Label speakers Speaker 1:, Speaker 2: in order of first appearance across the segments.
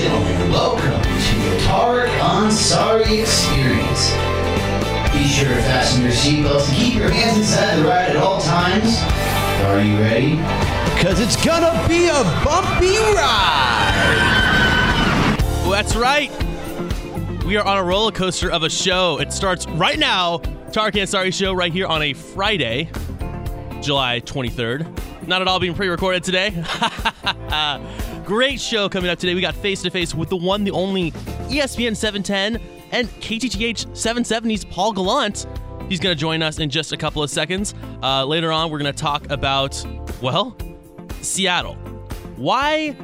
Speaker 1: gentlemen, welcome to the Tariq Ansari experience. Be sure to fasten your seatbelts and keep your hands inside the ride at all times. Are you ready?
Speaker 2: Because it's gonna be a bumpy ride.
Speaker 3: That's right. We are on a roller coaster of a show. It starts right now. Tariq Ansari show right here on a Friday, July 23rd. Not at all being pre-recorded today. Great show coming up today. We got face to face with the one, the only ESPN 710 and KTTH 770's Paul Gallant. He's going to join us in just a couple of seconds. Uh, later on, we're going to talk about, well, Seattle. Why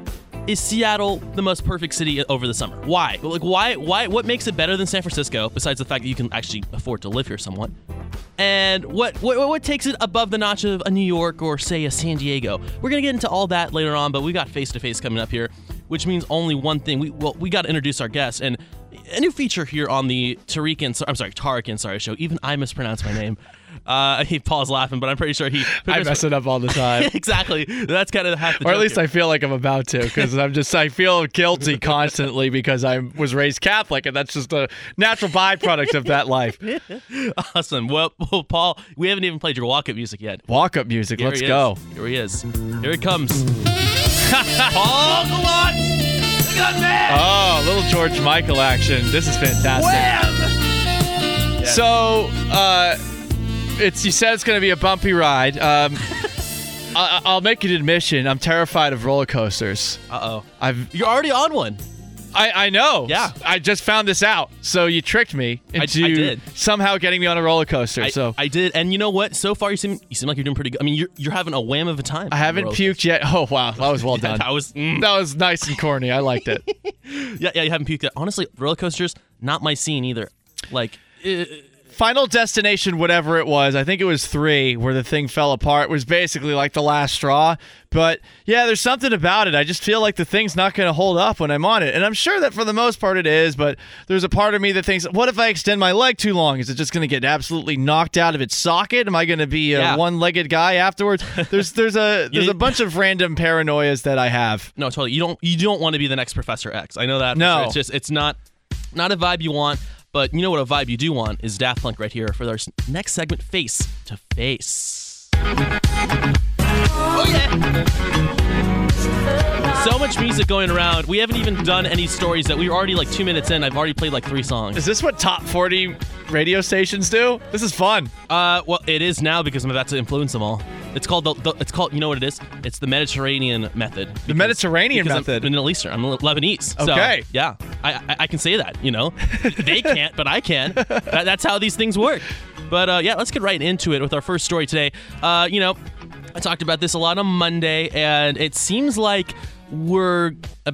Speaker 3: is Seattle the most perfect city over the summer? Why? Like, why? Why? What makes it better than San Francisco? Besides the fact that you can actually afford to live here somewhat. And what, what what takes it above the notch of a New York or say a San Diego? We're gonna get into all that later on, but we got face to face coming up here, which means only one thing. We well we got to introduce our guest and a new feature here on the Tariq and I'm sorry Tariq and sorry show. Even I mispronounce my name. Uh, he Paul's laughing, but I'm pretty sure he.
Speaker 4: I mess it up all the time.
Speaker 3: exactly. That's kind of half the.
Speaker 4: or at least
Speaker 3: here.
Speaker 4: I feel like I'm about to, because I'm just I feel guilty constantly because I was raised Catholic, and that's just a natural byproduct of that life.
Speaker 3: Awesome. Well, well, Paul, we haven't even played your walk-up music yet.
Speaker 4: Walk up music.
Speaker 3: Here
Speaker 4: Let's
Speaker 3: he
Speaker 4: go.
Speaker 3: Here he is. Here he comes. Paul Gallant, the gun man.
Speaker 4: Oh, little George Michael action. This is fantastic. So, uh, it's you said it's going to be a bumpy ride. Um, I, I'll make an admission. I'm terrified of roller coasters.
Speaker 3: Uh oh.
Speaker 4: I've
Speaker 3: You're already on one.
Speaker 4: I, I know.
Speaker 3: Yeah.
Speaker 4: I just found this out. So you tricked me
Speaker 3: I- I
Speaker 4: into
Speaker 3: did.
Speaker 4: somehow getting me on a roller coaster.
Speaker 3: I,
Speaker 4: so
Speaker 3: I did, and you know what? So far, you seem you seem like you're doing pretty good. I mean, you're you're having a wham of a time.
Speaker 4: I haven't puked yet. Oh wow, that was well done.
Speaker 3: That was mm.
Speaker 4: That was nice and corny. I liked it.
Speaker 3: yeah, yeah. You haven't puked yet. Honestly, roller coasters not my scene either. Like, uh,
Speaker 4: Final Destination, whatever it was, I think it was three, where the thing fell apart, was basically like the last straw. But yeah, there's something about it. I just feel like the thing's not going to hold up when I'm on it. And I'm sure that for the most part it is, but there's a part of me that thinks, what if I extend my leg too long? Is it just going to get absolutely knocked out of its socket? Am I going to be a
Speaker 3: Yeah.
Speaker 4: one-legged guy afterwards? There's there's a there's a bunch of random paranoias that I have.
Speaker 3: no, totally. You don't you don't want to be the next Professor X. I know that.
Speaker 4: No.
Speaker 3: sure. it's just it's not not a vibe you want. But you know what a vibe you do want is Daft Punk right here for their next segment, Face to Face. Oh yeah. So much music going around. We haven't even done any stories that we were already like two minutes in. I've already played like three songs.
Speaker 4: Is this what top 40 radio stations do? This is fun.
Speaker 3: Uh, well, it is now because I'm about to influence them all. It's called the, the it's called you know what it is? It's the Mediterranean method.
Speaker 4: The Mediterranean method.
Speaker 3: I'm Middle Eastern. I'm Lebanese. So,
Speaker 4: Okay.
Speaker 3: yeah, I, I I can say that. You know, they can't, but I can. That, that's how these things work. But uh, yeah, let's get right into it with our first story today. Uh, you know, I talked about this a lot on Monday, and it seems like we're. Uh,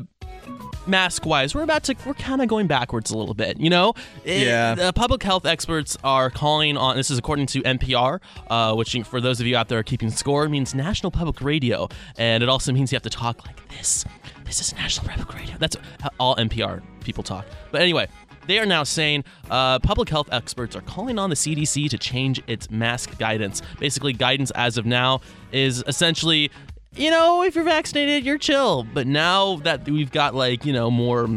Speaker 3: mask wise we're about to we're kind of going backwards a little bit you know It-
Speaker 4: Yeah.
Speaker 3: the public health experts are calling on this is according to npr uh, which for those of you out there keeping score means national public radio and it also means you have to talk like this this is national public radio that's how all npr people talk but anyway they are now saying uh, public health experts are calling on the CDC to change its mask guidance. Basically, guidance as of now is essentially you know, if you're vaccinated, you're chill. But now that we've got like, you know, more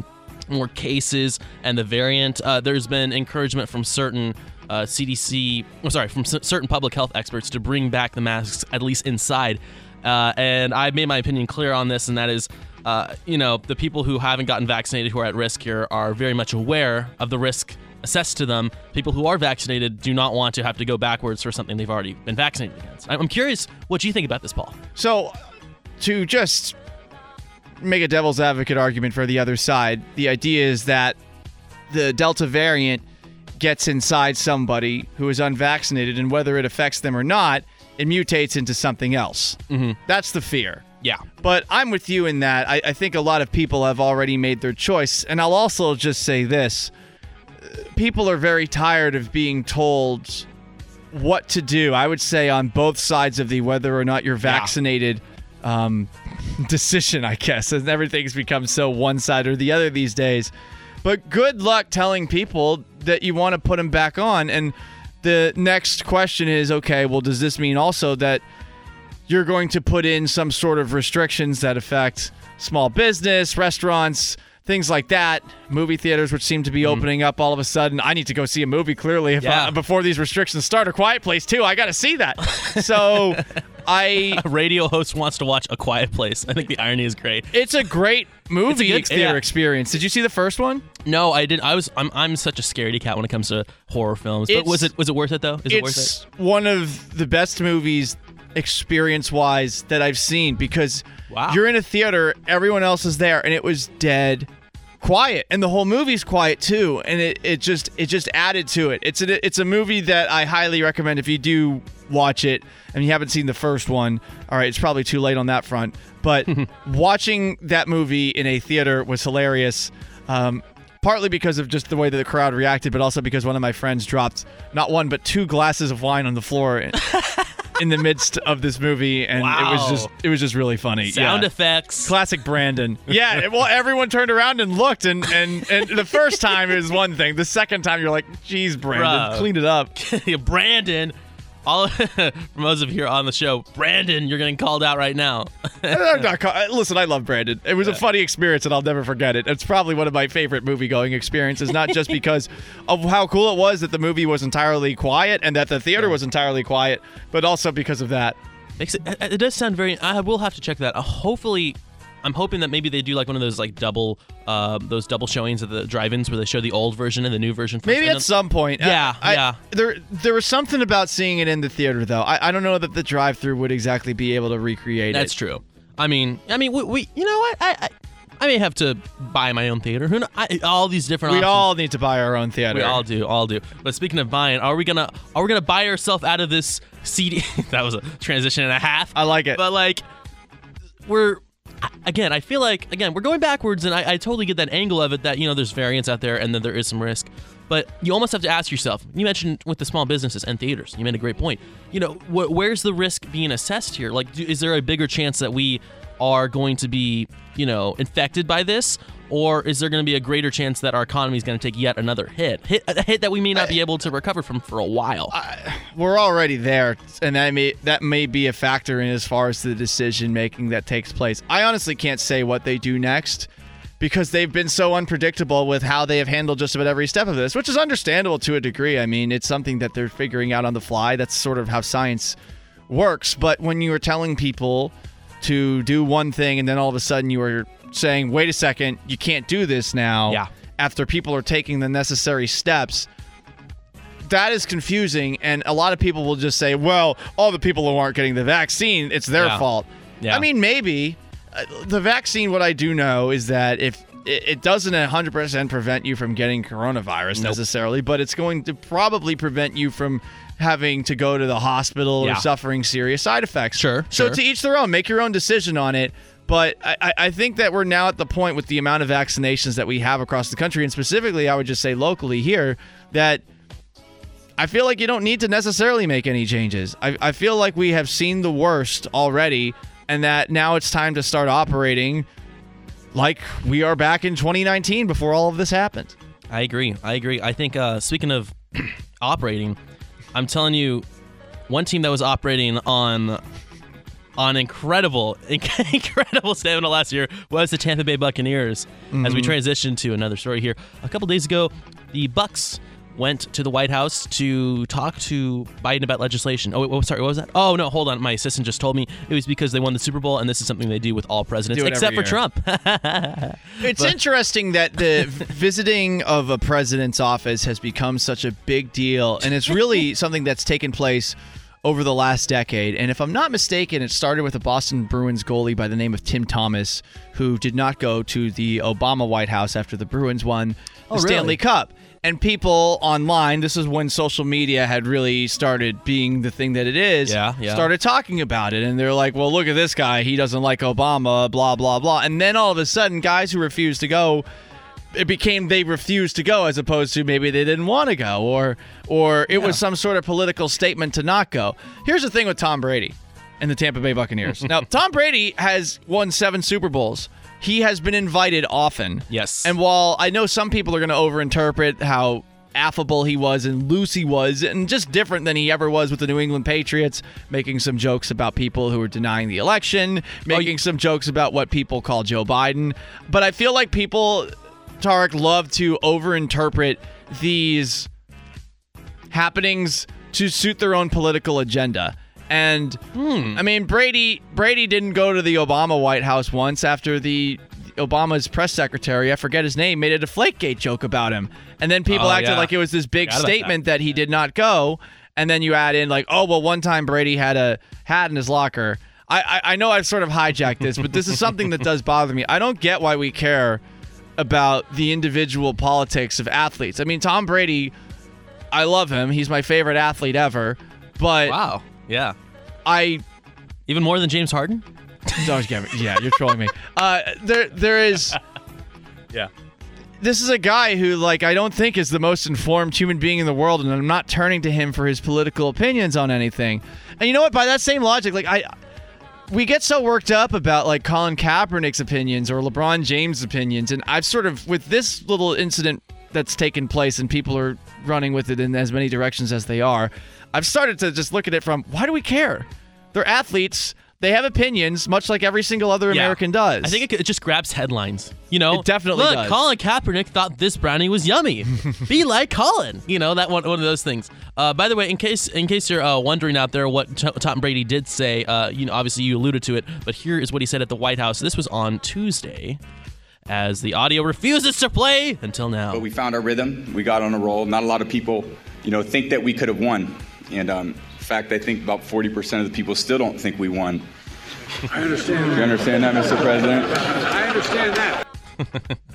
Speaker 3: more cases and the variant, uh, there's been encouragement from certain uh, CDC, oh, sorry, from c- certain public health experts to bring back the masks at least inside. Uh, and I made my opinion clear on this, and that is, uh, you know, the people who haven't gotten vaccinated who are at risk here are very much aware of the risk assessed to them. People who are vaccinated do not want to have to go backwards for something they've already been vaccinated against. I'm curious what you think about this, Paul.
Speaker 4: So, to just make a devil's advocate argument for the other side, the idea is that the Delta variant gets inside somebody who is unvaccinated, and whether it affects them or not, it mutates into something else. Mm-hmm. That's the fear.
Speaker 3: Yeah.
Speaker 4: But I'm with you in that. I, I think a lot of people have already made their choice. And I'll also just say this people are very tired of being told what to do. I would say on both sides of the whether or not you're vaccinated um, decision, I guess. And everything's become so one side or the other these days. But good luck telling people that you want to put them back on. And the next question is okay, well, does this mean also that you're going to put in some sort of restrictions that affect small business, restaurants, things like that. Movie theaters, which seem to be opening up all of a sudden. I need to go see a movie clearly if,
Speaker 3: Yeah.
Speaker 4: uh, before these restrictions start. A Quiet Place too. I got to see that. So I
Speaker 3: A radio host wants to watch A Quiet Place. I think the irony is great.
Speaker 4: It's a great movie
Speaker 3: good-
Speaker 4: ex- theater
Speaker 3: yeah.
Speaker 4: experience. Did you see the first one?
Speaker 3: No, I didn't. I was. I'm. I'm such a scaredy cat when it comes to horror films. But was it? Was it worth it though? Is it worth it?
Speaker 4: It's one of the best movies experience wise that I've seen because
Speaker 3: Wow.
Speaker 4: you're in a theater, everyone else is there, and it was dead quiet and the whole movie's quiet too and it, it just it just added to it. It's a it's a movie that i highly recommend if you do watch it and you haven't seen the first one. All right it's probably too late on that front but watching that movie in a theater was hilarious. Um, partly because of just the way that the crowd reacted but also because one of my friends dropped not one but two glasses of wine on the floor in, in the midst of this movie and it was just it was just really funny
Speaker 3: Sound
Speaker 4: yeah.
Speaker 3: effects.
Speaker 4: Classic Brandon. Yeah, well, everyone turned around and looked, and and and the first time is one thing. The second time, you're like, "Geez, Brandon,
Speaker 3: Bruh.
Speaker 4: clean it up."
Speaker 3: Brandon. All from those of you here on the show, Brandon, you're getting called out right now.
Speaker 4: I'm not ca- Listen, I love Brandon. It was a funny experience, and I'll never forget it. It's probably one of my favorite movie going experiences, not just because of how cool it was that the movie was entirely quiet and that the theater was entirely quiet, but also because of that.
Speaker 3: It it does sound very. I will have to check that. Uh, hopefully, I'm hoping that maybe they do like one of those like double, uh, those double showings of the drive-ins where they show the old version and the new version.
Speaker 4: Maybe at some point.
Speaker 3: Yeah,
Speaker 4: I- I-
Speaker 3: yeah.
Speaker 4: There, there was something about seeing it in the theater, though. I, I don't know that the drive-through would exactly be able to recreate it.
Speaker 3: That's
Speaker 4: it.
Speaker 3: true. I mean, I mean, we, we you know what? I, I, I may have to buy my own theater. Who know? I, all these different.
Speaker 4: We
Speaker 3: options.
Speaker 4: all need to buy our own theater.
Speaker 3: We all do, all do. But speaking of buying, are we gonna are we gonna buy ourselves out of this CD? that was a transition and a half.
Speaker 4: I like it.
Speaker 3: But like, we're Again. I feel like again we're going backwards, and I, I totally get that angle of it. That you know there's variance out there, and that there is some risk. But you almost have to ask yourself. You mentioned with the small businesses and theaters. You made a great point. You know, wh- where's the risk being assessed here? Like, do, is there a bigger chance that we are going to be, you know, infected by this, or is there going to be a greater chance that our economy is going to take yet another hit, hit a hit that we may not be able to recover from for a while?
Speaker 4: We're already there, and that may that may be a factor in as far as the decision making that takes place. I honestly can't say what they do next because they've been so unpredictable with how they have handled just about every step of this, which is understandable to a degree. I mean, it's something that they're figuring out on the fly. That's sort of how science works. But when you are telling people to do one thing and then all of a sudden you are saying, wait a second, you can't do this now.
Speaker 3: Yeah.
Speaker 4: After people are taking the necessary steps, that is confusing. And a lot of people will just say, well, all the people who aren't getting the vaccine, it's their
Speaker 3: Yeah.
Speaker 4: fault.
Speaker 3: Yeah.
Speaker 4: I mean, maybe. Uh, the vaccine, what I do know is that if it it doesn't 100% prevent you from getting coronavirus
Speaker 3: Nope.
Speaker 4: necessarily, but it's going to probably prevent you from having to go to the hospital
Speaker 3: Yeah.
Speaker 4: or suffering serious side effects.
Speaker 3: Sure,
Speaker 4: So
Speaker 3: sure.
Speaker 4: to each their own. Make your own decision on it. But I, I- think that we're now at the point with the amount of vaccinations that we have across the country, and specifically, I would just say locally here, that I feel like you don't need to necessarily make any changes. I, I feel like we have seen the worst already, and that now it's time to start operating like we are back in 2019 before all of this happened.
Speaker 3: I agree. I agree. I think uh, speaking of operating, I'm telling you, one team that was operating on on incredible, incredible stamina last year was the Tampa Bay Buccaneers. As we mm-hmm. transition to another story here, a couple days ago, the Bucks went to the White House to talk to Biden about legislation. Oh, wait, oh, sorry, what was that? Oh no, hold on. My assistant just told me it was because they won the Super Bowl, and this is something they do with all presidents except for
Speaker 4: year.
Speaker 3: Trump.
Speaker 4: It's interesting that the visiting of a president's office has become such a big deal, and it's really something that's taken place over the last decade. And if I'm not mistaken, it started with a Boston Bruins goalie by the name of Tim Thomas, who did not go to the Obama White House after the Bruins won oh, the
Speaker 3: Oh, really?
Speaker 4: Stanley Cup. And people online, this is when social media had really started being the thing that it is,
Speaker 3: Yeah, yeah.
Speaker 4: started talking about it. And they're like, well, look at this guy. He doesn't like Obama, blah, blah, blah. And then all of a sudden, guys who refused to go, it became they refused to go as opposed to maybe they didn't want to go or or it was some sort of political statement to not go. Here's the thing with Tom Brady and the Tampa Bay Buccaneers. now, Tom Brady has won 7 Super Bowls. He has been invited often.
Speaker 3: Yes.
Speaker 4: And while I know some people are going to overinterpret how affable he was and loose he was, and just different than he ever was with the New England Patriots, making some jokes about people who were denying the election, making some jokes about what people call Joe Biden. But I feel like people, Tariq, love to overinterpret these happenings to suit their own political agenda. And hmm. I mean, Brady Brady didn't go to the Obama White House once after the Obama's press secretary, I forget his name, made a Deflategate joke about him, and then people
Speaker 3: Oh,
Speaker 4: acted
Speaker 3: yeah.
Speaker 4: like it was this big statement that. he did not go. And then you add in like, oh well, one time Brady had a hat in his locker. I I, I know I've sort of hijacked this, but this is something that does bother me. I don't get why we care about the individual politics of athletes. I mean, Tom Brady, I love him. He's my favorite athlete ever. But
Speaker 3: Wow. Yeah.
Speaker 4: I
Speaker 3: Even more than James Harden?
Speaker 4: don't get me. Yeah, you're trolling me. Uh, there, there is.
Speaker 3: Yeah.
Speaker 4: This is a guy who, like, I don't think is the most informed human being in the world, and I'm not turning to him for his political opinions on anything. And you know what? By that same logic, like, I, we get so worked up about like Colin Kaepernick's opinions or LeBron James' opinions, and I've sort of with this little incident that's taken place, and people are running with it in as many directions as they are. I've started to just look at it from why do we care? They're athletes. They have opinions, much like every single other
Speaker 3: Yeah.
Speaker 4: American does.
Speaker 3: I think it, it just grabs headlines. You know,
Speaker 4: It definitely
Speaker 3: Look,
Speaker 4: does.
Speaker 3: Colin Kaepernick thought this brownie was yummy. Be like Colin. You know that one, one of those things. Uh, by the way, in case in case you're uh, wondering out there what T- Tom Brady did say, uh, you know, obviously you alluded to it, but here is what he said at the White House. This was on Tuesday, as the audio refuses to play until now.
Speaker 5: But we found our rhythm. We got on a roll. Not a lot of people, you know, think that we could have won. And um, in fact, I think about 40% of the people still don't think we won.
Speaker 6: I understand
Speaker 5: You understand that, Mr. President?
Speaker 6: I understand that.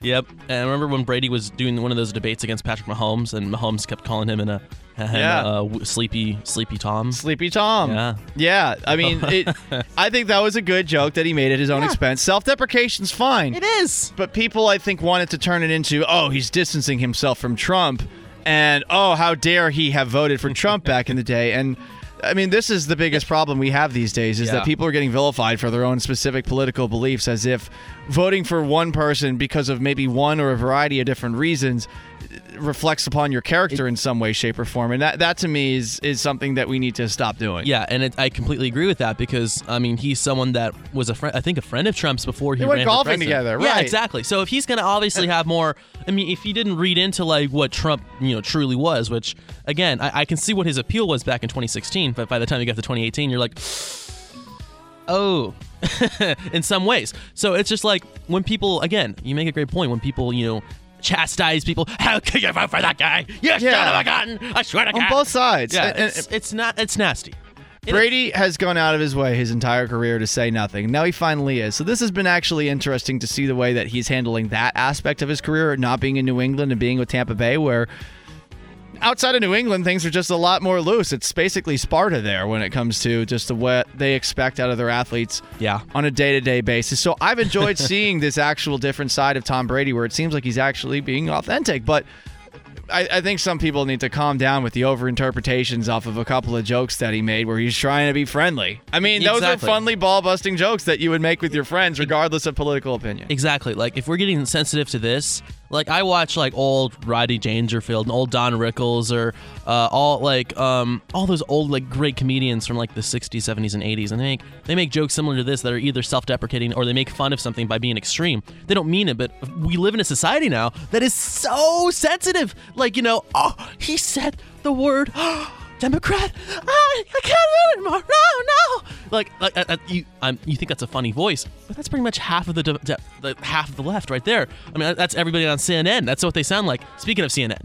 Speaker 3: Yep. And I remember when Brady was doing one of those debates against Patrick Mahomes, and Mahomes kept calling him in a him,
Speaker 4: Yeah.
Speaker 3: uh, sleepy, sleepy Tom.
Speaker 4: Sleepy Tom.
Speaker 3: Yeah.
Speaker 4: Yeah. I mean, it, I think that was a good joke that he made at his own expense. Self deprecation's fine.
Speaker 3: It is.
Speaker 4: But people, I think, wanted to turn it into, oh, he's distancing himself from Trump, and oh, how dare he have voted for Trump back in the day. And I mean, this is the biggest problem we have these days is
Speaker 3: Yeah.
Speaker 4: that people are getting vilified for their own specific political beliefs as if voting for one person because of maybe one or a variety of different reasons reflects upon your character in some way, shape, or form. And that, that to me is is something that we need to stop doing.
Speaker 3: Yeah, and it, I completely agree with that because I mean he's someone that was a friend, I think a friend of Trump's before he
Speaker 4: They went golfing together,
Speaker 3: Yeah,
Speaker 4: right.
Speaker 3: exactly. So if he's gonna obviously have more, I mean, if he didn't read into like what Trump, you know, truly was, which again, I, I can see what his appeal was back in 2016, but by the time you get to 2018, you're like, oh, in some ways. So it's just like when people, again, you make a great point when people, you know. Chastise people. How could you vote for that guy? You
Speaker 4: Yeah.
Speaker 3: of a gun! I swear to God.
Speaker 4: On both sides.
Speaker 3: Yeah,
Speaker 4: And- and-
Speaker 3: it's, it's not. It's nasty. It-
Speaker 4: Brady has gone out of his way his entire career to say nothing. Now he finally is. So this has been actually interesting to see the way that he's handling that aspect of his career, not being in New England and being with Tampa Bay, where outside of New England things are just a lot more loose. It's basically Sparta there when it comes to just the what they expect out of their athletes
Speaker 3: Yeah.
Speaker 4: on a day-to-day basis. So I've enjoyed seeing this actual different side of Tom Brady where it seems like he's actually being authentic, but I, I think some people need to calm down with the overinterpretations off of a couple of jokes that he made where he's trying to be friendly. I mean, those
Speaker 3: Exactly.
Speaker 4: are funly ball busting jokes that you would make with your friends, regardless of political opinion.
Speaker 3: Exactly. Like if we're getting sensitive to this, like I watch like old Rodney Dangerfield and old Don Rickles or uh, all like um all those old like great comedians from like the 60s, 70s and 80s and they make they make jokes similar to this that are either self-deprecating or they make fun of something by being extreme. They don't mean it, but we live in a society now that is so sensitive. Like, you know, oh, he said the word Democrat. Ah, I can't do it anymore. No, no. Like, like uh, uh, you, um, you think that's a funny voice, but that's pretty much half of the, de- de- the half of the left right there. I mean, that's everybody on CNN. That's what they sound like. Speaking of CNN,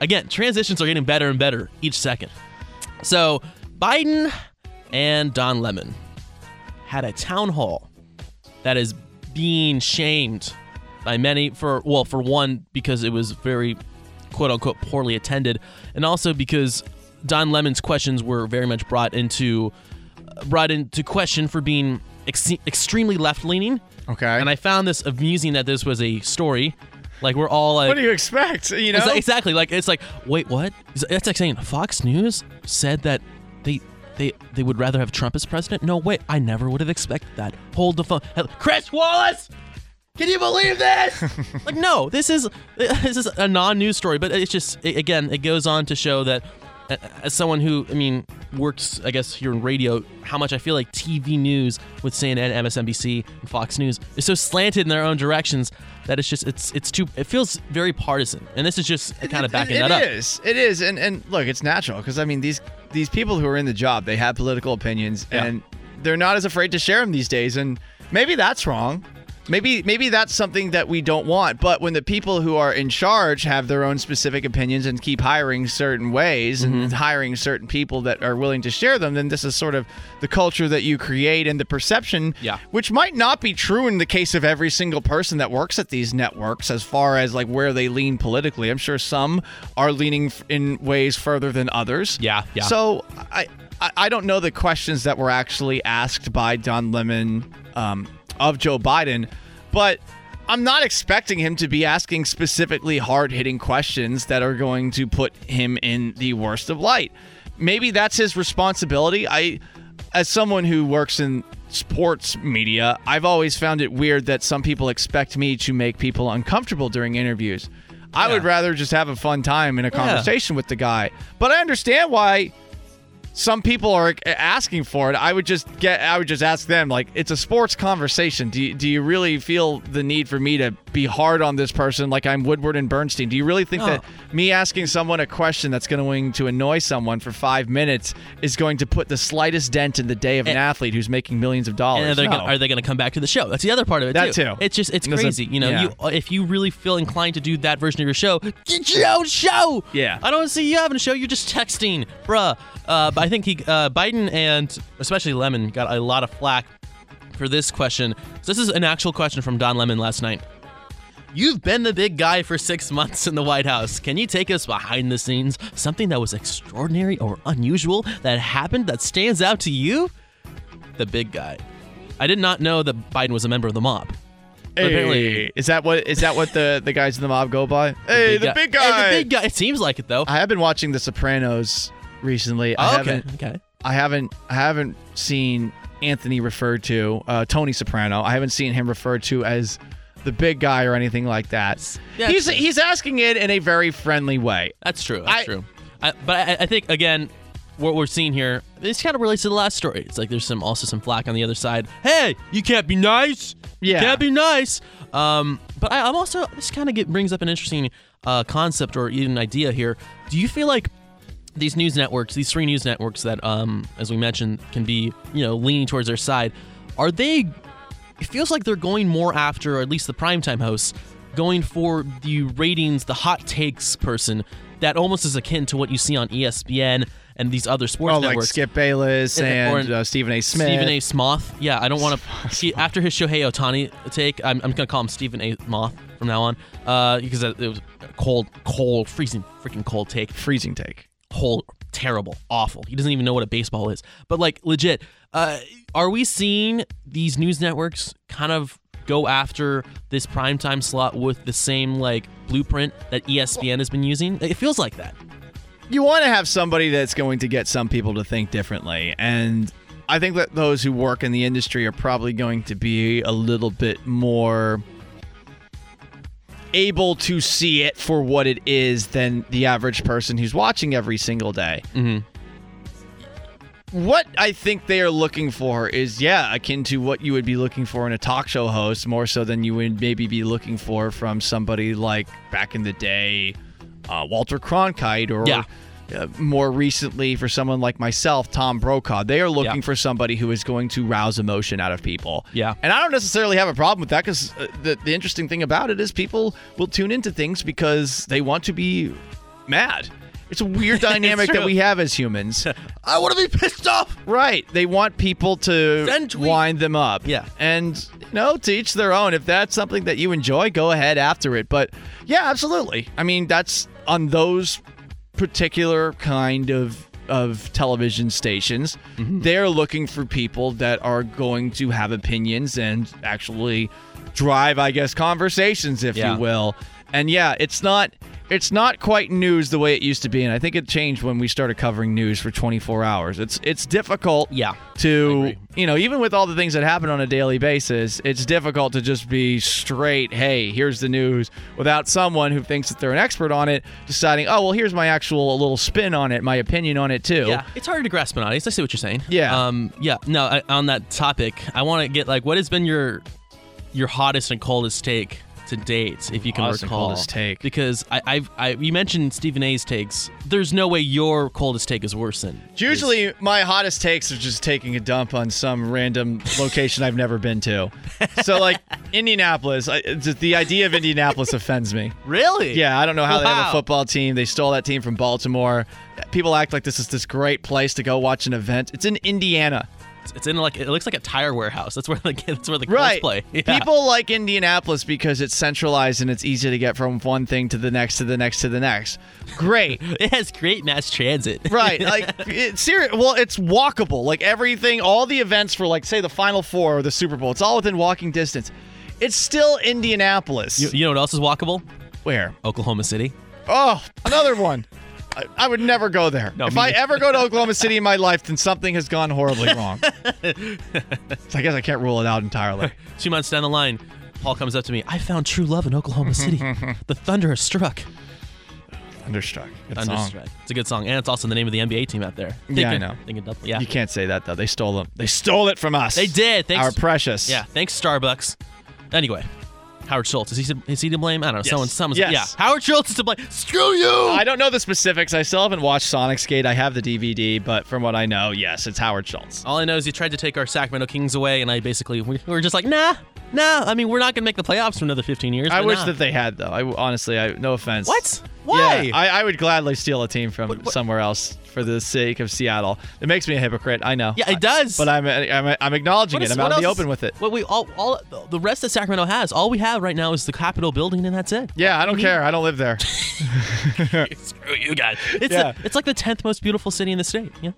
Speaker 3: again, transitions are getting better and better each second. So, Biden and Don Lemon had a town hall that is being shamed by many for well for one because it was very quote unquote poorly attended and also because Don Lemon's questions were very much brought into uh, brought into question for being ex- extremely left leaning
Speaker 4: Okay.
Speaker 3: and I found this amusing that this was a story like we're all like
Speaker 4: what do you expect? You know?
Speaker 3: it's like- exactly. Like it's like, wait, what? That's like saying Fox News said that they they they would rather have Trump as president. No, wait, I never would have expected that. Hold the phone, Chris Wallace. Can you believe this? like, no, this is this is a non-news story, but it's just it, again, it goes on to show that as someone who, I mean, works, I guess, here in radio, how much I feel like TV news with CNN, MSNBC, and Fox News is so slanted in their own directions that it's just it's it's too it feels very partisan, and this is just kind of backing
Speaker 4: It-
Speaker 3: that up.
Speaker 4: It is. It is. And and look, it's natural because I mean these these people who are in the job, they have political opinions
Speaker 3: Yeah.
Speaker 4: and they're not as afraid to share them these days. And maybe that's wrong. Maybe maybe that's something that we don't want. But when the people who are in charge have their own specific opinions and keep hiring certain ways
Speaker 3: Mm-hmm.
Speaker 4: and hiring certain people that are willing to share them, then this is sort of the culture that you create and the perception
Speaker 3: Yeah.
Speaker 4: which might not be true in the case of every single person that works at these networks as far as like where they lean politically i'm sure some are leaning in ways further than others
Speaker 3: Yeah, yeah.
Speaker 4: so i i, I don't know the questions that were actually asked by don lemon um, of joe biden but I'm not expecting him to be asking specifically hard hitting questions that are going to put him in the worst of light. Maybe that's his responsibility. I, as someone who works in sports media, I've always found it weird that some people expect me to make people uncomfortable during interviews. I would rather just have a fun time in a conversation with the guy. But I understand why some people are asking for it. I would just get I would just ask them like it's a sports conversation. Do you, do you really feel the need for me to be hard on this person like I'm Woodward and Bernstein? Do you really think that me asking someone a question that's going to annoy someone for 5 minutes is going to put the slightest dent in the day of an athlete who's making millions of dollars?
Speaker 3: And are they,
Speaker 4: No.
Speaker 3: gonna, are they going to come back to the show? That's the other part of it
Speaker 4: That
Speaker 3: too.
Speaker 4: too.
Speaker 3: It's just it's crazy. You know,
Speaker 4: yeah.
Speaker 3: you if you really feel inclined to do that version of your show, get your own show.
Speaker 4: Yeah.
Speaker 3: I don't see you having a show. You're just texting, bruh. Uh, I think he, uh, Biden and especially Lemon got a lot of flack for this question. So this is an actual question from Don Lemon last night. You've been the big guy for six months in the White House. Can you take us behind the scenes? Something that was extraordinary or unusual that happened that stands out to you? The big guy. I did not know that Biden was a member of the mob. But apparently,
Speaker 4: Hey, is that what is that what the the guys in the mob go by? Hey, the big guy.
Speaker 3: Hey, the big guy. It seems like it though.
Speaker 4: I have been watching The Sopranos recently. I
Speaker 3: Oh, okay.
Speaker 4: haven't
Speaker 3: Okay.
Speaker 4: I haven't I haven't seen Anthony referred to uh, Tony Soprano. I haven't seen him referred to as the big guy or anything like that.
Speaker 3: Yeah,
Speaker 4: he's
Speaker 3: it's-
Speaker 4: he's asking it in a very friendly way.
Speaker 3: That's true. That's
Speaker 4: I-
Speaker 3: true. I, but I, I think again, what we're seeing here, this kind of relates to the last story. It's like there's some also some flack on the other side. Hey, you can't be nice. Yeah, You
Speaker 4: Yeah.
Speaker 3: can't be nice. Um, but I, I'm also this kind of get, brings up an interesting uh, concept or even idea here. Do you feel like these news networks, these three news networks that, um, as we mentioned, can be you know leaning towards their side, are they? It feels like they're going more after, or at least the primetime hosts, going for the ratings, the hot takes person that almost is akin to what you see on ESPN and these other sports
Speaker 4: Oh, like. Skip Bayless
Speaker 3: And-
Speaker 4: and uh, Stephen A. Smith.
Speaker 3: Stephen A. Smoth. Yeah, I don't want to. after his Shohei Ohtani take, I'm, I'm gonna call him Stephen A. Moth from now on, uh, because it was a cold, cold, freezing, freaking cold take.
Speaker 4: Freezing take.
Speaker 3: Whole terrible, awful. He doesn't even know what a baseball is. But like legit, uh, are we seeing these news networks kind of go after this primetime slot with the same like blueprint that ESPN has been using? It feels like that.
Speaker 4: you want to have somebody that's going to get some people to think differently and i think that those who work in the industry are probably going to be a little bit more able to see it for what it is than the average person who's watching every single day
Speaker 3: Mhm.
Speaker 4: what i think they are looking for is yeah akin to what you would be looking for in a talk show host more so than you would maybe be looking for from somebody like back in the day uh, walter cronkite or
Speaker 3: Yeah.
Speaker 4: Uh, more recently for someone like myself, Tom Brokaw. They are looking
Speaker 3: Yeah.
Speaker 4: for somebody who is going to rouse emotion out of people.
Speaker 3: Yeah.
Speaker 4: And I don't necessarily have a problem with that because uh, the, the interesting thing about it is people will tune into things because they want to be mad. It's a weird dynamic that we have as humans.
Speaker 3: I want to be pissed off.
Speaker 4: right. They want people to wind them up.
Speaker 3: Yeah.
Speaker 4: And, you know, to each their own. If that's something that you enjoy, go ahead after it. But yeah, absolutely. I mean, that's on those particular kind of of television stations
Speaker 3: Mm-hmm.
Speaker 4: they're looking for people that are going to have opinions and actually drive i guess conversations if
Speaker 3: Yeah.
Speaker 4: you will and yeah it's not it's not quite news the way it used to be, and I think it changed when we started covering news for 24 hours. It's it's difficult,
Speaker 3: Yeah,
Speaker 4: to you know even with all the things that happen on a daily basis, it's difficult to just be straight. Hey, here's the news without someone who thinks that they're an expert on it deciding. Oh well, here's my actual little spin on it, my opinion on it too.
Speaker 3: Yeah, it's hard to grasp an audience. I see what you're saying.
Speaker 4: Yeah.
Speaker 3: Um. Yeah. No. I, on that topic, I want to get like, what has been your your hottest and coldest take to date, if you can recall?
Speaker 4: coldest take.
Speaker 3: Because I, I've, I, you mentioned Stephen A's takes. There's no way your coldest take is worse than.
Speaker 4: Usually, my hottest takes are just taking a dump on some random location I've never been to. So, like Indianapolis, I, the idea of Indianapolis offends me.
Speaker 3: Really?
Speaker 4: Yeah, I don't know how they have a football team. They stole that team from Baltimore. People act like this is this great place to go watch an event. It's in Indiana.
Speaker 3: It's, in like it looks like a tire warehouse. That's where the that's where the
Speaker 4: Right.
Speaker 3: play. Yeah.
Speaker 4: People like Indianapolis because it's centralized and it's easy to get from one thing to the next to the next to the next. Great.
Speaker 3: It has great mass transit.
Speaker 4: Right. Like it's serious. Well, it's walkable. Like everything, all the events for like say the Final Four or the Super Bowl, it's all within walking distance. It's still Indianapolis.
Speaker 3: You, you know what else is walkable?
Speaker 4: Where?
Speaker 3: Oklahoma City.
Speaker 4: Oh, another one. I, I would never go there.
Speaker 3: No,
Speaker 4: if
Speaker 3: me
Speaker 4: I ever go to Oklahoma City in my life, then something has gone horribly wrong. so I guess I can't rule it out entirely.
Speaker 3: Two months down the line, Paul comes up to me. I found true love in Oklahoma City. the thunder has struck.
Speaker 4: Thunderstruck. Good song.
Speaker 3: It's a good song, and it's also the name of the NBA team out there.
Speaker 4: Yeah, I know.
Speaker 3: thinking double- yeah.
Speaker 4: You can't say that though. They stole them. They stole it from us.
Speaker 3: They did. Thanks.
Speaker 4: Our precious.
Speaker 3: Yeah. Thanks, Starbucks. Anyway, Howard Schultz. Is he is he to blame? I don't know. Someone. Someone's.
Speaker 4: Yes.
Speaker 3: Yeah. Howard Schultz is to blame. Screw you.
Speaker 4: I don't know the specifics. I still haven't watched Sonicsgate. I have the DVD, but from what I know, yes, it's Howard Schultz.
Speaker 3: All I know is he tried to take our Sacramento Kings away, and I basically we were just like, nah, nah. I mean, we're not gonna make the playoffs for another 15 years.
Speaker 4: I wish
Speaker 3: nah.
Speaker 4: that they had though. I honestly, I no offense.
Speaker 3: What? Why?
Speaker 4: Yeah, I, I would gladly steal a team from somewhere else for the sake of Seattle. It makes me a hypocrite. I know.
Speaker 3: Yeah, it does.
Speaker 4: But I'm I'm, I'm acknowledging
Speaker 3: What
Speaker 4: it.
Speaker 3: is-
Speaker 4: I'm out in the open with it.
Speaker 3: What we all, all the rest that Sacramento has, all we have right now is the Capitol building, and that's it.
Speaker 4: Yeah, I don't care. I don't live there.
Speaker 3: Screw you guys. It's
Speaker 4: Yeah.
Speaker 3: the- it's like the tenth most beautiful city in the state. Yeah.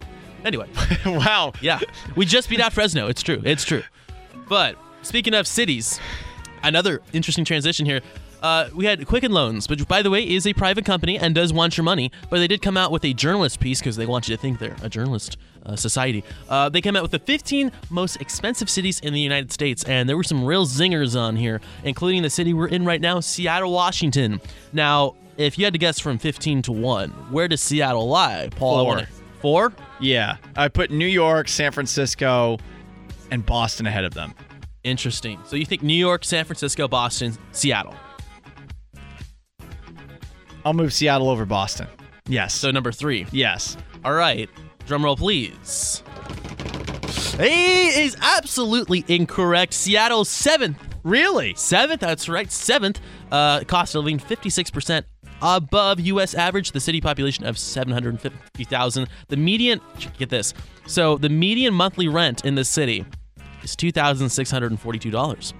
Speaker 3: Anyway,
Speaker 4: wow.
Speaker 3: yeah, we just beat out Fresno. It's true. It's true. But speaking of cities, another interesting transition here. Uh, we had Quicken Loans, which, by the way, is a private company and does want your money. But they did come out with a journalist piece because they want you to think they're a journalist uh, society. Uh, they came out with the 15 most expensive cities in the United States, and there were some real zingers on here, including the city we're in right now, Seattle, Washington. Now, if you had to guess from 15 to 1, where does Seattle lie? Paul,
Speaker 4: Four.
Speaker 3: Four?
Speaker 4: Yeah, I put New York, San Francisco, and Boston ahead of them.
Speaker 3: Interesting. So you think New York, San Francisco, Boston, Seattle.
Speaker 4: I'll move Seattle over Boston. Yes.
Speaker 3: So number three.
Speaker 4: yes.
Speaker 3: All right. Drum roll, please. He is absolutely incorrect. Seattle seventh.
Speaker 4: Really?
Speaker 3: Seventh. That's right. Seventh. Uh, cost of living 56% above U.S. average. The city population of 750,000. The median. Get this. So the median monthly rent in this city is $2,642.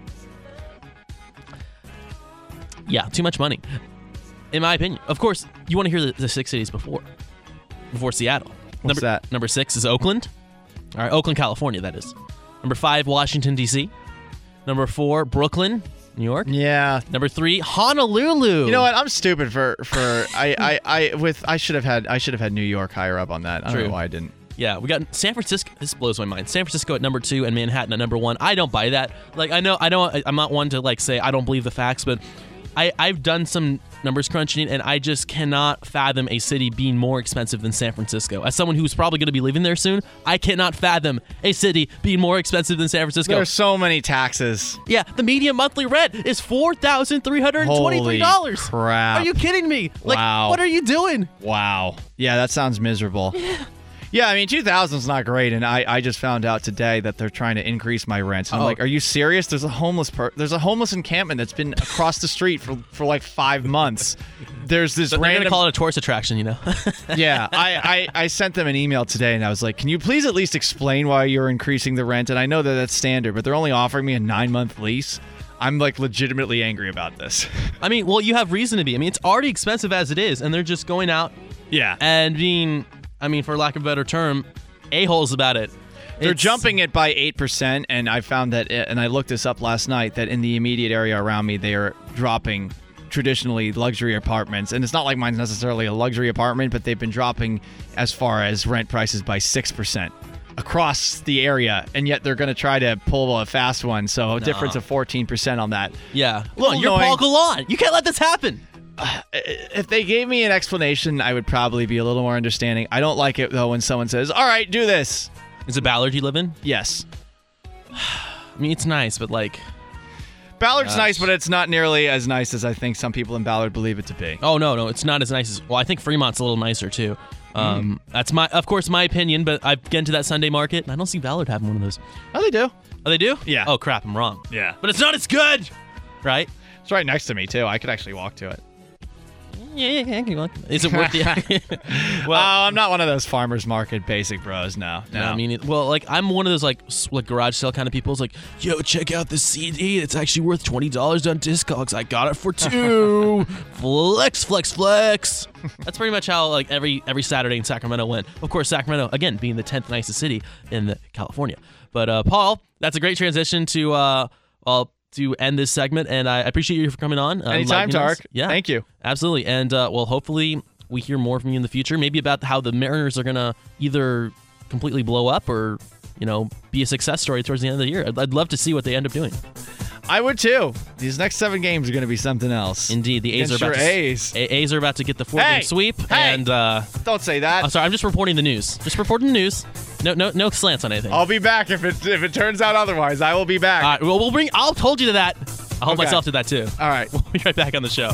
Speaker 3: Yeah, too much money, in my opinion. Of course, you want to hear the, the six cities before, before Seattle.
Speaker 4: What's
Speaker 3: number,
Speaker 4: that?
Speaker 3: Number six is Oakland. All right, Oakland, California, that is. Number five, Washington, D.C. Number four, Brooklyn, New York.
Speaker 4: Yeah.
Speaker 3: Number three, Honolulu.
Speaker 4: You know what? I'm stupid for for I, I I with I should have had I should have had New York higher up on that. I don't
Speaker 3: True.
Speaker 4: know why I didn't.
Speaker 3: Yeah, we got San Francisco. This blows my mind. San Francisco at number two and Manhattan at number one. I don't buy that. Like, I know, I know, I'm not one to like say I don't believe the facts, but I I've done some numbers crunching and I just cannot fathom a city being more expensive than San Francisco. As someone who's probably going to be living there soon, I cannot fathom a city being more expensive than San Francisco.
Speaker 4: There's so many taxes.
Speaker 3: yeah, the median monthly rent is four thousand three hundred twenty-three dollars.
Speaker 4: Holy crap.
Speaker 3: Are you kidding me? Like,
Speaker 4: Wow.
Speaker 3: what are you doing?
Speaker 4: Wow. Yeah, that sounds miserable. Yeah, I mean, 2000 is not great, and I, I just found out today that they're trying to increase my rent. And I'm
Speaker 3: Oh.
Speaker 4: like, are you serious? There's a homeless per- there's a homeless encampment that's been across the street for, for like five months. There's this
Speaker 3: They're to call it a tourist attraction, you know?
Speaker 4: yeah, I, I, I sent them an email today and I was like, can you please at least explain why you're increasing the rent? And I know that that's standard, but they're only offering me a nine month lease. I'm like legitimately angry about this.
Speaker 3: I mean, well, you have reason to be. I mean, it's already expensive as it is, and they're just going out
Speaker 4: yeah.
Speaker 3: and being, I mean, for lack of a better term, a-holes about it.
Speaker 4: They're
Speaker 3: It's-
Speaker 4: jumping it by 8%, and I found that, uh, and I looked this up last night, that in the immediate area around me, they are dropping traditionally luxury apartments, and it's not like mine's necessarily a luxury apartment, but they've been dropping as far as rent prices by six percent across the area, and yet they're going to try to pull a fast one. So a difference of fourteen percent on that.
Speaker 3: Yeah. Look, you're. Paul Gallant. You can't let this happen.
Speaker 4: If they gave me an explanation, I would probably be a little more understanding. I don't like it though when someone says, "All right, do this."
Speaker 3: Is it Ballard you live in?
Speaker 4: Yes.
Speaker 3: I mean, it's nice, but like,
Speaker 4: Ballard's nice, but it's not nearly as nice as I think some people in Ballard believe it to be.
Speaker 3: oh no, no, it's not as nice as. Well, I think Fremont's a little nicer too. Um, that's my, of course, my opinion. But I've been to that Sunday market, and I don't see Ballard having one of those.
Speaker 4: Oh, they do.
Speaker 3: Oh, they do?
Speaker 4: Yeah.
Speaker 3: Oh crap, I'm wrong.
Speaker 4: Yeah.
Speaker 3: But it's not as good, right?
Speaker 4: It's right next to me too. I could actually walk to it.
Speaker 3: Yeah, yeah, yeah. Is it worth the?
Speaker 4: Well, oh, I'm not one of those farmers market basic bros. No, no.
Speaker 3: No, I mean, well, like I'm one of those like like garage sale kind of people. It's like, yo, check out this CD. It's actually worth twenty dollars on Discogs. I got it for two. flex, flex, flex. That's pretty much how like every every Saturday in Sacramento went. Of course, Sacramento again being the tenth nicest city in the, California. But uh, Paul, that's a great transition to uh, well to end this segment, and I appreciate you for coming on. Uh,
Speaker 4: Anytime. Tariq.
Speaker 3: Yeah,
Speaker 4: Thank you.
Speaker 3: Absolutely. And uh, well, hopefully we hear more from you in the future, maybe about how the Mariners are going to either completely blow up or, you know, be a success story towards the end of the year. I'd, I'd love to see what they end up doing.
Speaker 4: I would too. These next seven games are going to be something else.
Speaker 3: Indeed, the A's are about
Speaker 4: your
Speaker 3: to,
Speaker 4: A's.
Speaker 3: A- A's are about to get the four
Speaker 4: Hey!
Speaker 3: game sweep.
Speaker 4: Hey!
Speaker 3: And uh,
Speaker 4: Don't say that.
Speaker 3: I'm sorry, I'm just reporting the news. Just reporting the news. No, no, no slants on anything.
Speaker 4: I'll be back if it if it turns out otherwise. I will be back.
Speaker 3: All right, well, we'll bring. I'll hold you to that. I'll hold
Speaker 4: Okay.
Speaker 3: myself to that too.
Speaker 4: All right.
Speaker 3: We'll be right back on the show.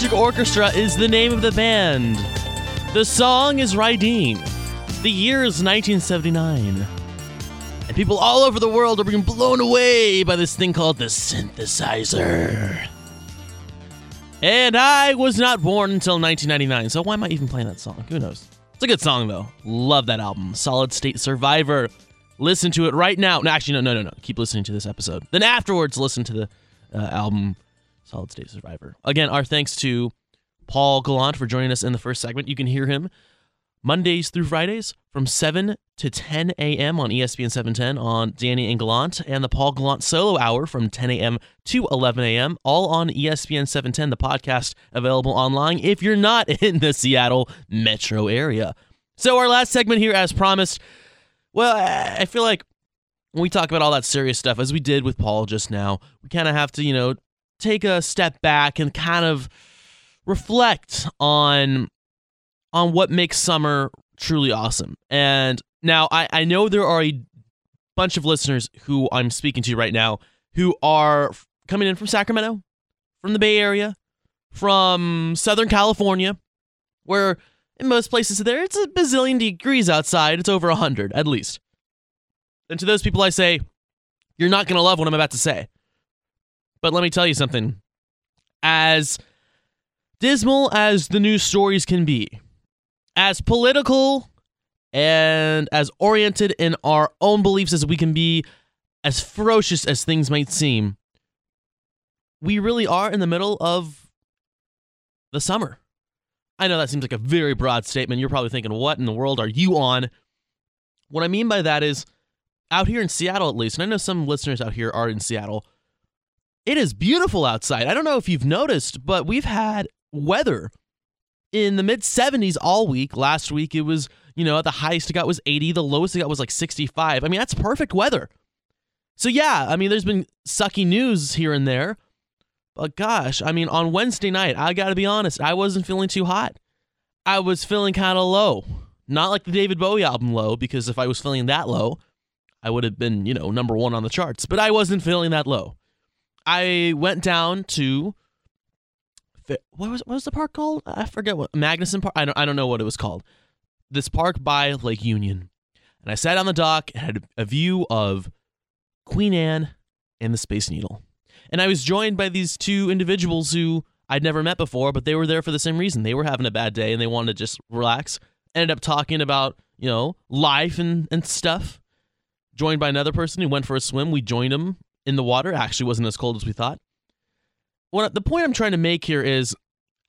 Speaker 3: Magic Orchestra is the name of the band. The song is Rydeen. The year is 1979. And people all over the world are being blown away by this thing called the synthesizer. And I was not born until 1999, so why am I even playing that song? Who knows? It's a good song, though. Love that album. Solid State Survivor. Listen to it right now. No, actually, no, no, no, no. Keep listening to this episode. Then afterwards, listen to the uh, album Solid State Survivor. Again, our thanks to Paul Gallant for joining us in the first segment. You can hear him Mondays through Fridays from 7 to 10 a.m. on ESPN 710 on Danny and Gallant, and the Paul Gallant Solo Hour from 10 a.m. to 11 a.m. all on ESPN 710. The podcast available online if you're not in the Seattle metro area. So our last segment here, as promised, well, I feel like when we talk about all that serious stuff, as we did with Paul just now, we kind of have to, you know, take a step back and kind of reflect on on what makes summer truly awesome. And now I, I know there are a bunch of listeners who I'm speaking to right now who are coming in from Sacramento, from the Bay Area, from Southern California, where in most places there it's a bazillion degrees outside. It's over 100 at least. And to those people I say, you're not going to love what I'm about to say. But let me tell you something. As dismal as the news stories can be, as political and as oriented in our own beliefs as we can be, as ferocious as things might seem, we really are in the middle of the summer. I know that seems like a very broad statement. You're probably thinking, what in the world are you on? What I mean by that is, out here in Seattle at least, and I know some listeners out here are in Seattle, it is beautiful outside. I don't know if you've noticed, but we've had weather in the mid 70s all week. Last week it was, you know, the highest it got was 80, the lowest it got was like 65. I mean, that's perfect weather. So yeah, I mean, there's been sucky news here and there. But gosh, I mean, on Wednesday night, I got to be honest, I wasn't feeling too hot. I was feeling kind of low. Not like the David Bowie album low, because if I was feeling that low, I would have been, you know, number one on the charts. But I wasn't feeling that low. I went down to what was what was the park called? I forget what Magnuson Park. I don't I don't know what it was called. this park by Lake Union. And I sat on the dock and had a view of Queen Anne and the Space Needle. And I was joined by these two individuals who I'd never met before, but they were there for the same reason. They were having a bad day and they wanted to just relax. Ended up talking about, you know, life and, and stuff. Joined by another person who went for a swim. We joined him in the water. Actually, wasn't as cold as we thought. What the point I'm trying to make here is,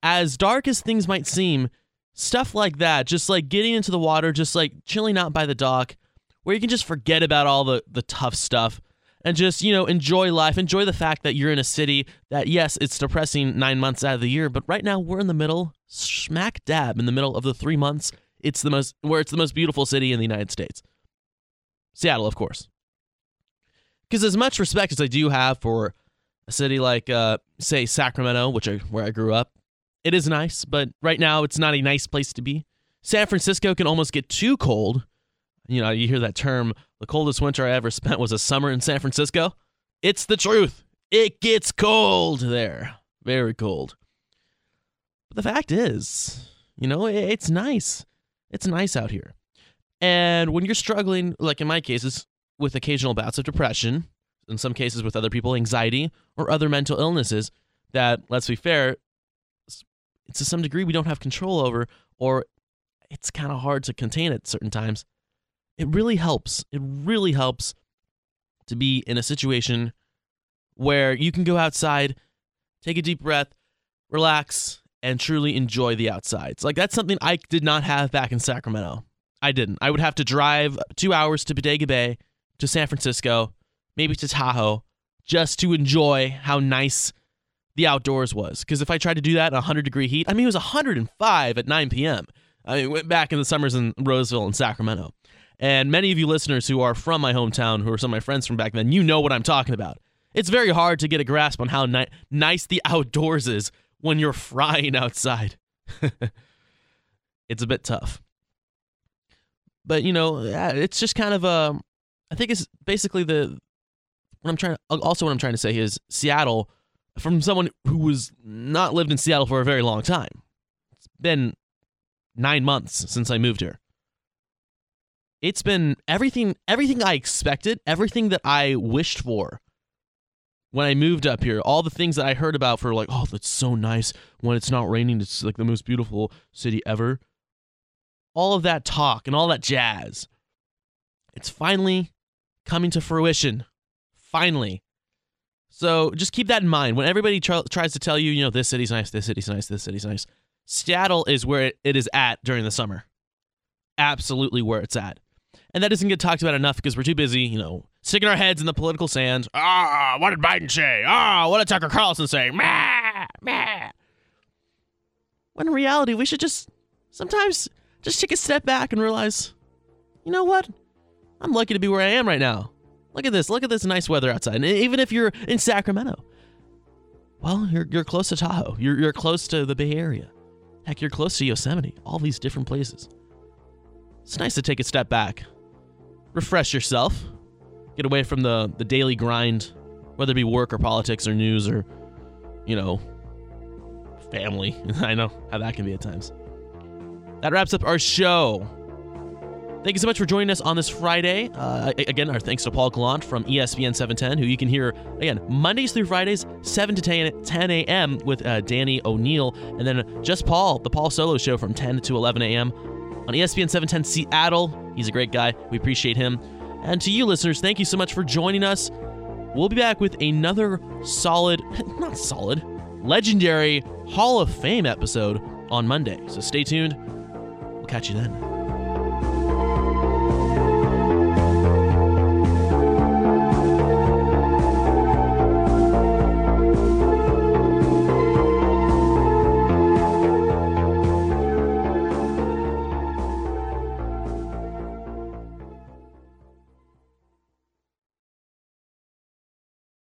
Speaker 3: as dark as things might seem, stuff like that, just like getting into the water, just like chilling out by the dock, where you can just forget about all the the tough stuff and just you know enjoy life enjoy the fact that you're in a city that yes it's depressing nine months out of the year but right now we're in the middle smack dab in the middle of the three months it's the most where it's the most beautiful city in the united states seattle of course because as much respect as i do have for a city like uh, say sacramento which I, where i grew up it is nice but right now it's not a nice place to be san francisco can almost get too cold you know, you hear that term, the coldest winter I ever spent was a summer in San Francisco. It's the truth. It gets cold there. Very cold. But the fact is, you know, it's nice. It's nice out here. And when you're struggling, like in my cases, with occasional bouts of depression, in some cases with other people, anxiety, or other mental illnesses that, let's be fair, to some degree we don't have control over, or it's kind of hard to contain at certain times it really helps. It really helps to be in a situation where you can go outside, take a deep breath, relax, and truly enjoy the outsides. Like that's something I did not have back in Sacramento. I didn't. I would have to drive two hours to Bodega Bay, to San Francisco, maybe to Tahoe, just to enjoy how nice the outdoors was. Because if I tried to do that in 100 degree heat, I mean, it was 105 at 9 p.m. I mean, went back in the summers in Roseville and Sacramento. And many of you listeners who are from my hometown, who are some of my friends from back then, you know what I'm talking about. It's very hard to get a grasp on how ni- nice the outdoors is when you're frying outside. it's a bit tough. But, you know, uh, it's just kind of a. I think it's basically the. What I'm trying to. Also, what I'm trying to say is Seattle, from someone who was not lived in Seattle for a very long time. It's been nine months since I moved here it's been everything everything I expected, everything that I wished for when I moved up here. All the things that I heard about for like, oh, that's so nice when it's not raining. It's like the most beautiful city ever. All of that talk and all that jazz. It's finally coming to fruition. Finally. So just keep that in mind. When everybody tr- tries to tell you, you know, this city's nice, this city's nice, this city's nice, Seattle is where it, it is at during the summer. Absolutely where it's at. And that doesn't get talked about enough because we're too busy, you know, sticking our heads in the political sand. Ah, what did Biden say? Ah, what did Tucker Carlson say? Meh, meh. When in reality, we should just sometimes just take a step back and realize, you know what? I'm lucky to be where I am right now. Look at this. Look at this nice weather outside. And even if you're in Sacramento, well, you're, you're close to Tahoe. You're, you're close to the Bay Area. Heck, you're close to Yosemite. All these different places. It's nice to take a step back, refresh yourself, get away from the, the daily grind, whether it be work or politics or news or, you know, family. I know how that can be at times. That wraps up our show. Thank you so much for joining us on this Friday. Uh, again, our thanks to Paul Gallant from ESPN 710, who you can hear, again, Mondays through Fridays, 7 to 10, 10 a.m. with uh, Danny O'Neil. And then just Paul, the Paul Solo Show from 10 to 11 a.m on ESPN 710 Seattle. He's a great guy. We appreciate him. And to you listeners, thank you so much for joining us. We'll be back with another solid, not solid, legendary Hall of Fame episode on Monday. So stay tuned. We'll catch you then.